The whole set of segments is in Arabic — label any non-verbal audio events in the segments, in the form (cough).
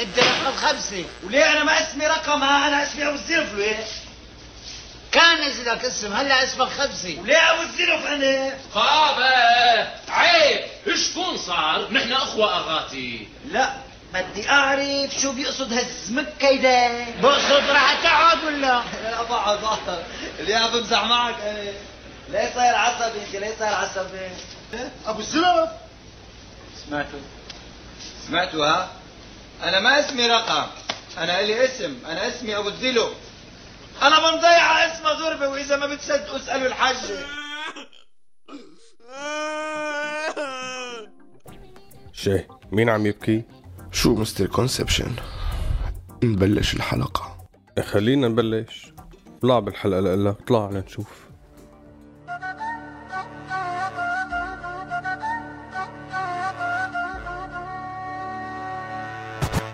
انت رقم خمسة وليه أنا ما أسمي رقمها أنا أسمي أبو الزلف ليه؟ كان نزلك اسم هلا اسمك خمسة. وليه أبو الزلف أنا؟ بابا عيب. إيش كون صار؟ نحن أخوة أغاتي. لا بدي أعرف شو بيقصد هالزمك كيدا بقصد رح تقعد ولا؟ (laughs) لا بقعد بقعد اللي عم بمزح معك أنا ليه صاير عصبي؟ انت ليه صاير عصبي؟ أبو الزلف. سمعتوا؟ سمعتوا ها أنا ما اسمي رقم. أنا إلي اسم. أنا اسمي أبو الزلف أنا بنضيع اسمه ضربه وإذا ما بتصدقوا أسألوا الحاج شي مين عم يبكي؟ شو مستر كونسبشن؟ نبلش الحلقة. خلينا نبلش. طلع بالحلقة لك طلع لنشوف.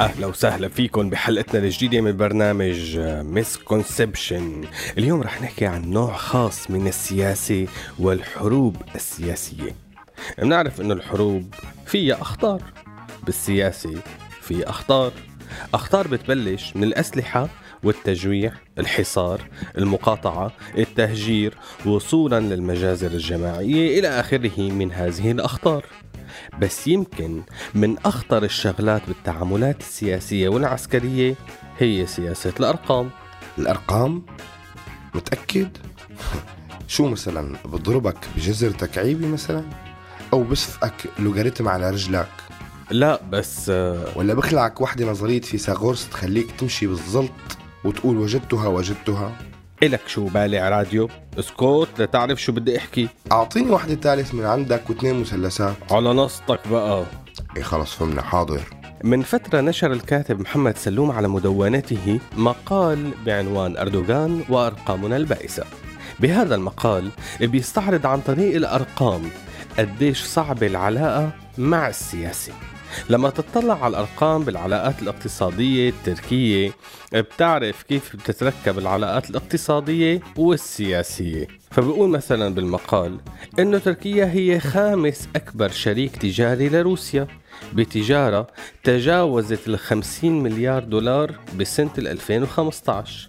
أهلا وسهلا فيكم بحلقتنا الجديدة من برنامج مسكونسبشن اليوم رح نحكي عن نوع خاص من السياسة والحروب السياسية. بنعرف إنه الحروب فيها أخطار. بالسياسة في أخطار. أخطار بتبلش من الأسلحة والتجويع الحصار المقاطعة التهجير وصولا للمجازر الجماعية إلى آخره من هذه الأخطار. بس يمكن من أخطر الشغلات بالتعاملات السياسية والعسكرية هي سياسة الأرقام. الأرقام؟ متأكد؟ (laughs) شو مثلا بضربك بجزر تكعيبي مثلا؟ أو بسفقك لوغاريتم على رجلك لا بس آه، ولا بخلعك وحدة نظرية فيثاغورس تخليك تمشي بالزلط وتقول وجدتها وجدتها؟ إلك شو بالع راديو؟ اسكت لتعرف شو بدي أحكي. أعطيني وحدة ثالث من عندك واثنين مثلثات. على نصتك بقى. إيه خلص فهمنا. حاضر. من فترة نشر الكاتب محمد سلوم على مدونته مقال بعنوان أردوغان وأرقامنا البائسة. بهذا المقال بيستعرض عن طريق الأرقام قديش صعبة العلاقة مع السياسة. لما تطلع على الأرقام بالعلاقات الاقتصادية التركية بتعرف كيف بتتركب العلاقات الاقتصادية والسياسية. فبقول مثلا بالمقال إنه تركيا هي خامس أكبر شريك تجاري لروسيا. بتجارة تجاوزت ال 50 مليار دولار بسنة ال 2015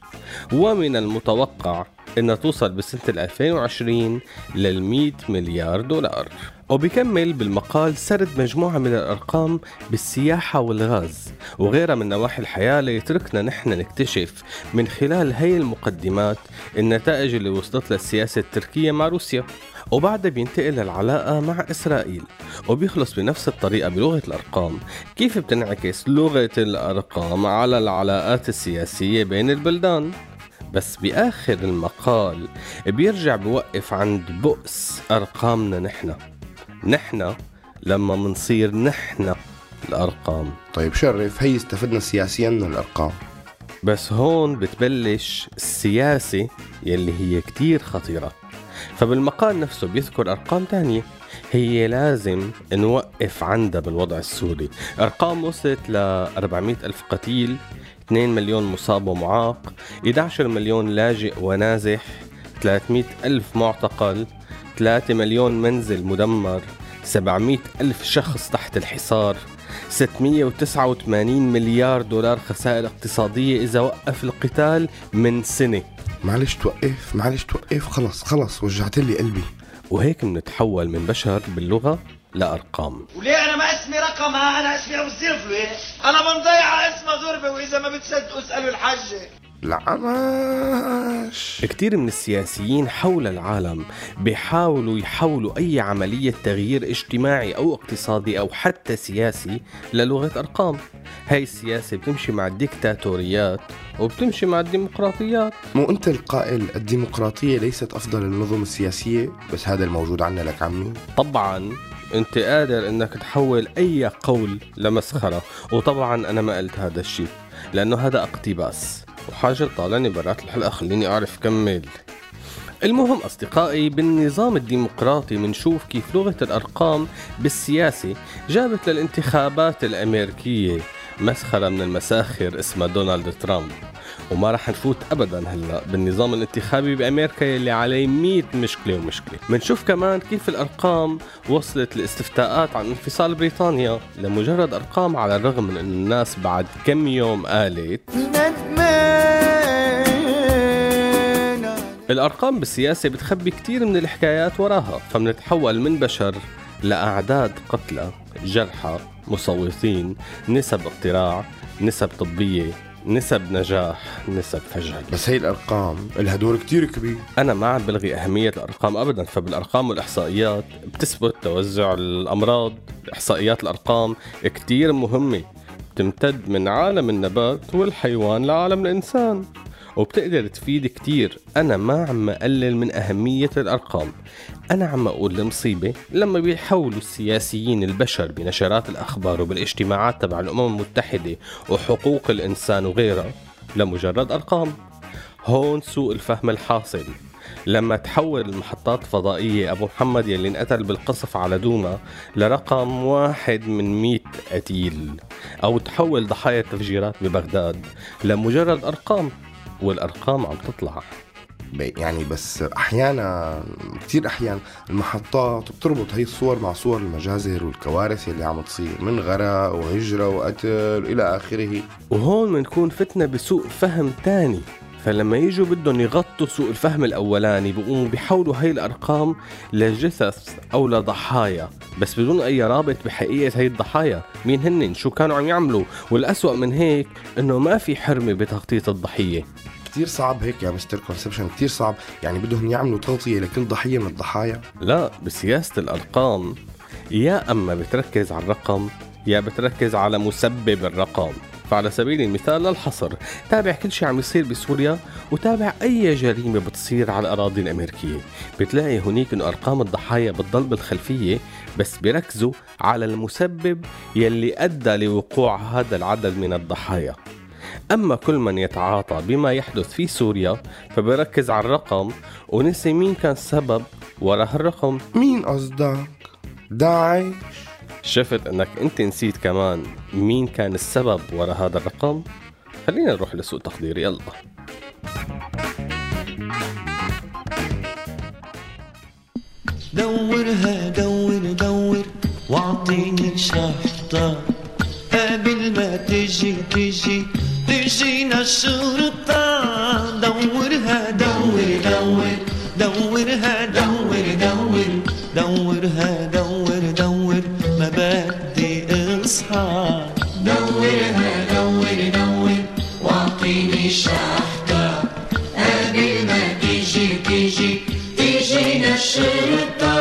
ومن المتوقع إنها توصل بسنة ال 2020 لل 100 مليار دولار. وبكمل بالمقال سرد مجموعة من الأرقام بالسياحة والغاز وغيرها من نواحي الحياة ليتركنا نحن نكتشف من خلال هي المقدمات النتائج اللي وصلت للسياسة التركية مع روسيا. وبعدها بينتقل للعلاقة مع إسرائيل وبيخلص بنفس الطريقة بلغة الأرقام. كيف بتنعكس لغة الأرقام على العلاقات السياسية بين البلدان؟ بس بآخر المقال بيرجع بوقف عند بؤس أرقامنا نحن. نحن لما منصير نحن الأرقام. طيب شرف هي استفدنا سياسيا من الأرقام. بس هون بتبلش السياسة يلي هي كتير خطيرة. فبالمقال نفسه بيذكر أرقام تانية. هي لازم نوقف عندها بالوضع السوري. أرقام وصلت ل 400 ألف قتيل 2 مليون مصاب ومعاق 11 مليون لاجئ ونازح 300 ألف معتقل 3 مليون منزل مدمر 700 ألف شخص تحت الحصار 689 مليار دولار خسائر اقتصادية إذا وقف القتال من سنة. معلش توقف معلش توقف خلص خلص وجعت لي قلبي. وهيك منتحول من بشر باللغة لأرقام. وليه أنا ما اسمي رقمها أنا اسمي أبو الزلف ليه أنا بنضيع اسمها ضربه وإذا ما بتصدقوا اسألوا الحاج العماش كتير من السياسيين حول العالم بيحاولوا يحولوا أي عملية تغيير اجتماعي أو اقتصادي أو حتى سياسي للغة أرقام. هاي السياسة بتمشي مع الديكتاتوريات وبتمشي مع الديمقراطيات. مو أنت القائل الديمقراطية ليست أفضل النظم السياسية؟ بس هذا الموجود عنا لك عمي. طبعا أنت قادر إنك تحول أي قول لمسخرة. وطبعا أنا ما قلت هذا الشيء لأنه هذا اقتباس. وحاجة طالعني برات الحلقة خليني أعرف كمل المهم أصدقائي بالنظام الديمقراطي منشوف كيف لغة الأرقام بالسياسة جابت للانتخابات الأمريكية مسخرة من المساخر اسمها دونالد ترامب. وما رح نفوت ابدا هلأ بالنظام الانتخابي بأمريكا يلي عليه 100 مشكلة ومشكلة. بنشوف كمان كيف الأرقام وصلت الاستفتاءات عن انفصال بريطانيا لمجرد أرقام على الرغم من إنه الناس بعد كم يوم قالت الأرقام بالسياسة بتخبي كتير من الحكايات وراها فمنتحول من بشر لأعداد قتلى جرحى مصوتين نسب اقتراع نسب طبية نسب نجاح نسب فشل بس هي الأرقام لها دور كتير كبير. أنا ما عم بلغي أهمية الأرقام أبدا فبالأرقام والإحصائيات بتثبت توزع الأمراض إحصائيات الأرقام كتير مهمة بتمتد من عالم النبات والحيوان لعالم الإنسان. وبتقدر تفيد كتير. أنا ما عم أقلل من أهمية الأرقام. أنا عم أقول المصيبة لما بيحولوا السياسيين البشر بنشرات الأخبار وبالاجتماعات تبع الأمم المتحدة وحقوق الإنسان وغيرها لمجرد أرقام. هون سوء الفهم الحاصل. لما تحول المحطات الفضائية أبو محمد يلي انقتل بالقصف على دوما لرقم واحد من مئة قتيل أو تحول ضحايا التفجيرات ببغداد لمجرد أرقام. والأرقام عم تطلع. يعني بس أحيانا كثير أحيان المحطات بتربط هي الصور مع صور المجازر والكوارث اللي عم تصير من غرق وهجرة وقتل إلى آخره. وهون بنكون فتنا بسوء فهم تاني. فلما يجوا بدهم يغطوا سوء الفهم الأولاني بيقوموا بيحولوا هاي الأرقام لجثث أو لضحايا. بس بدون أي رابط بحقيقة هاي الضحايا. مين هن شو كانوا عم يعملوا؟ والأسوأ من هيك إنه ما في حرمة بتغطية الضحية. كثير صعب هيك يا مستر كونسبشن كثير صعب. يعني بدهم يعملوا تغطية لكل ضحية من الضحايا. لا بسياسة الأرقام. يا أما بتركز على الرقم يا بتركز على مسبب الرقم. فعلى سبيل المثال للحصر تابع كل شيء عم يصير بسوريا وتابع أي جريمة بتصير على الأراضي الأمريكية. بتلاقي هنيك إنه أرقام الضحايا بتضل بالخلفية بس بيركزوا على المسبب يلي أدى لوقوع هذا العدد من الضحايا. أما كل من يتعاطى بما يحدث في سوريا فبركز على الرقم ونسي مين كان السبب. وراء هالرقم مين قصدك؟ داعش. شفت انك انت نسيت كمان مين كان السبب وراء هذا الرقم؟ خلينا نروح لسوق تقدير يلا. دورها دور دور واعطيني شحطة واعطيني شحطة قبل ما تيجي تيجي تيجينا الشرطة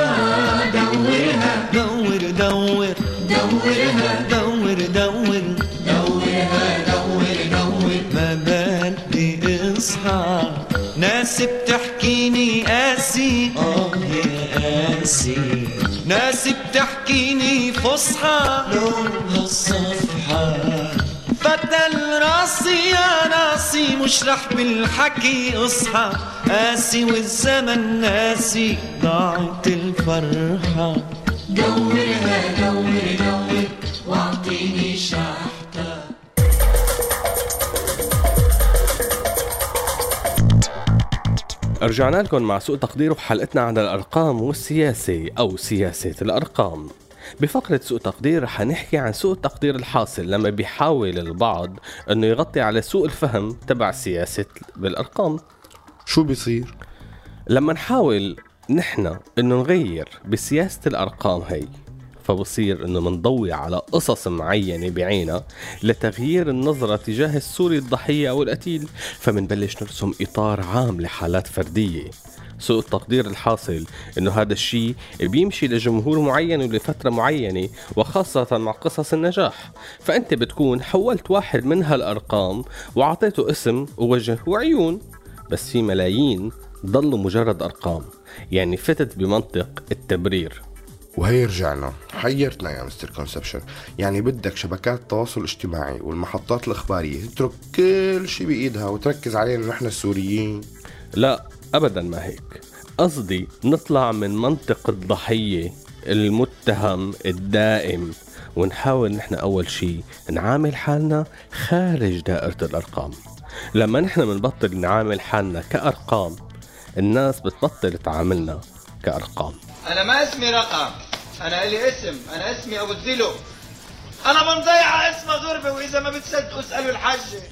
دورها دور دور دورها دور دور دورها دور دور ما بدي اصحى ناس بتحكيني قاسي آه يا قاسي ناس بتحكيني فصحى لونها الصفحة مش رح بالحكي اصحى. قاسي والزمن ناسي ضاعت الفرحة. دورها دور دور واعطيني شحطة رجعنا لكم مع سوء تقدير وحلقتنا عن الأرقام والسياسة أو سياسة الأرقام. بفقرة سوء تقدير رح نحكي عن سوء التقدير الحاصل لما بيحاول البعض إنه يغطي على سوء الفهم تبع سياسة بالأرقام. شو بيصير؟ لما نحاول نحن إنه نغير بسياسة الأرقام هي فبصير إنه منضوي على قصص معينة بعينها لتغيير النظرة تجاه السوري الضحية أو القتيل. فمنبلش نرسم إطار عام لحالات فردية. سوء التقدير الحاصل إنه هذا الشيء بيمشي لجمهور معين ولفترة معينة وخاصة مع قصص النجاح. فأنت بتكون حولت واحد من هالأرقام وعطيته اسم ووجه وعيون بس في ملايين ضلوا مجرد أرقام. يعني فتت بمنطق التبرير. وهي رجعنا حيرتنا يا مستر كونسبشن. يعني بدك شبكات التواصل الاجتماعي والمحطات الإخبارية تترك كل شيء بإيدها وتركز علينا نحن السوريين. لا ابدا ما هيك. قصدي نطلع من منطق الضحية المتهم الدائم ونحاول نحن أول شيء نعامل حالنا خارج دائرة الأرقام. لما نحن بنبطل نعامل حالنا كأرقام الناس بتبطل تعاملنا كأرقام. أنا ما اسمي رقم أنا لي اسم أنا اسمي أبو الذلو أنا بنضيع اسمه غربة وإذا ما بتصدقوا اسألوا الحاجة.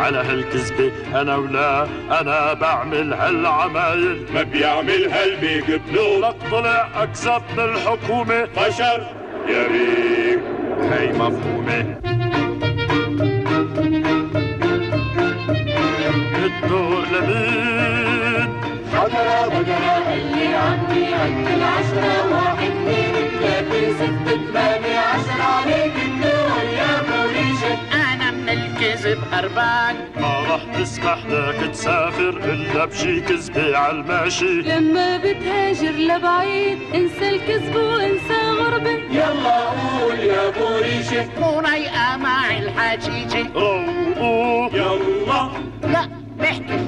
على هالكذبة أنا ولا أنا بعمل هالعمايل. ما بيعمل هالبيك بلو لك طلع أكذب من الحكومة. بشر يا ريت هي مفهومة. الدور لمين؟ بقرة بقرة اللي عندي عند العشرة واحد اثنين ثلاثة ستة ثمانية. هربان ما رح تسمح لك تسافر إلا بشي كذبة عالماشي لما بتهاجر لبعيد انسى الكذب وانسى غربة يلا قول يا بوليشة مو رايقة مع الحجيجة روقوا يلا. لا بحكي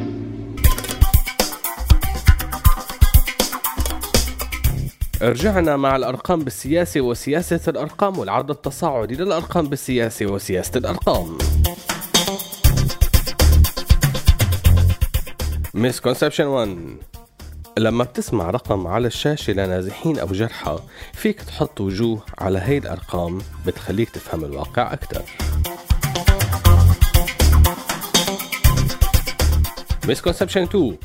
رجعنا مع الأرقام بالسياسة وسياسة الأرقام والعرض التصاعدي للأرقام بالسياسة وسياسة الأرقام. misconception 1 لما بتسمع رقم على الشاشة لنازحين أو جرحى فيك تحط وجوه على هي الأرقام بتخليك تفهم الواقع أكثر misconception 2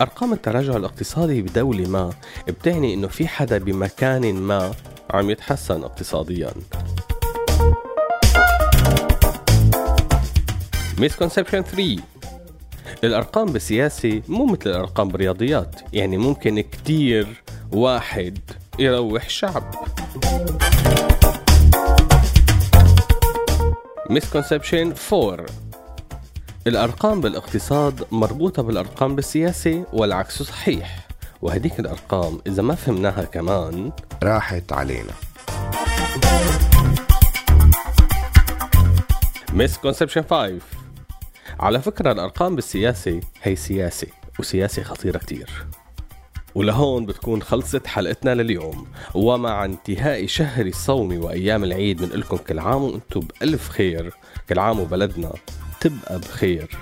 أرقام التراجع الاقتصادي بدولة ما بتعني إنه في حدا بمكان ما عم يتحسن اقتصاديا. misconception 3 الأرقام بالسياسة مو مثل الأرقام بالرياضيات يعني ممكن كتير واحد يروح شعب. misconception 4 الأرقام بالاقتصاد مربوطة بالأرقام بالسياسة والعكس صحيح وهديك الأرقام إذا ما فهمناها كمان راحت علينا. مسكونسبشن 5 على فكرة الأرقام بالسياسة هي سياسة وسياسة خطيرة كتير. ولهون بتكون خلصت حلقتنا لليوم. ومع انتهاء شهر الصوم وأيام العيد من لكم كل عام وأنتم بألف خير. كل عام وبلدنا تبقى بخير.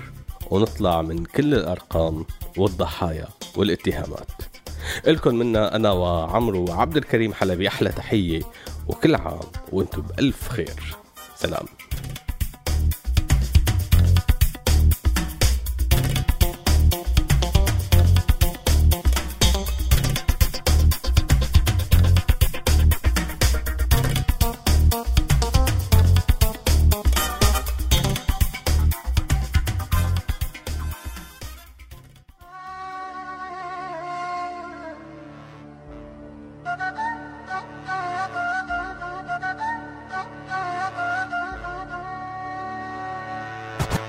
ونطلع من كل الأرقام والضحايا والاتهامات. إلكم منا أنا وعمرو وعبد الكريم حلبي أحلى تحية. وكل عام وأنتم بألف خير. سلام.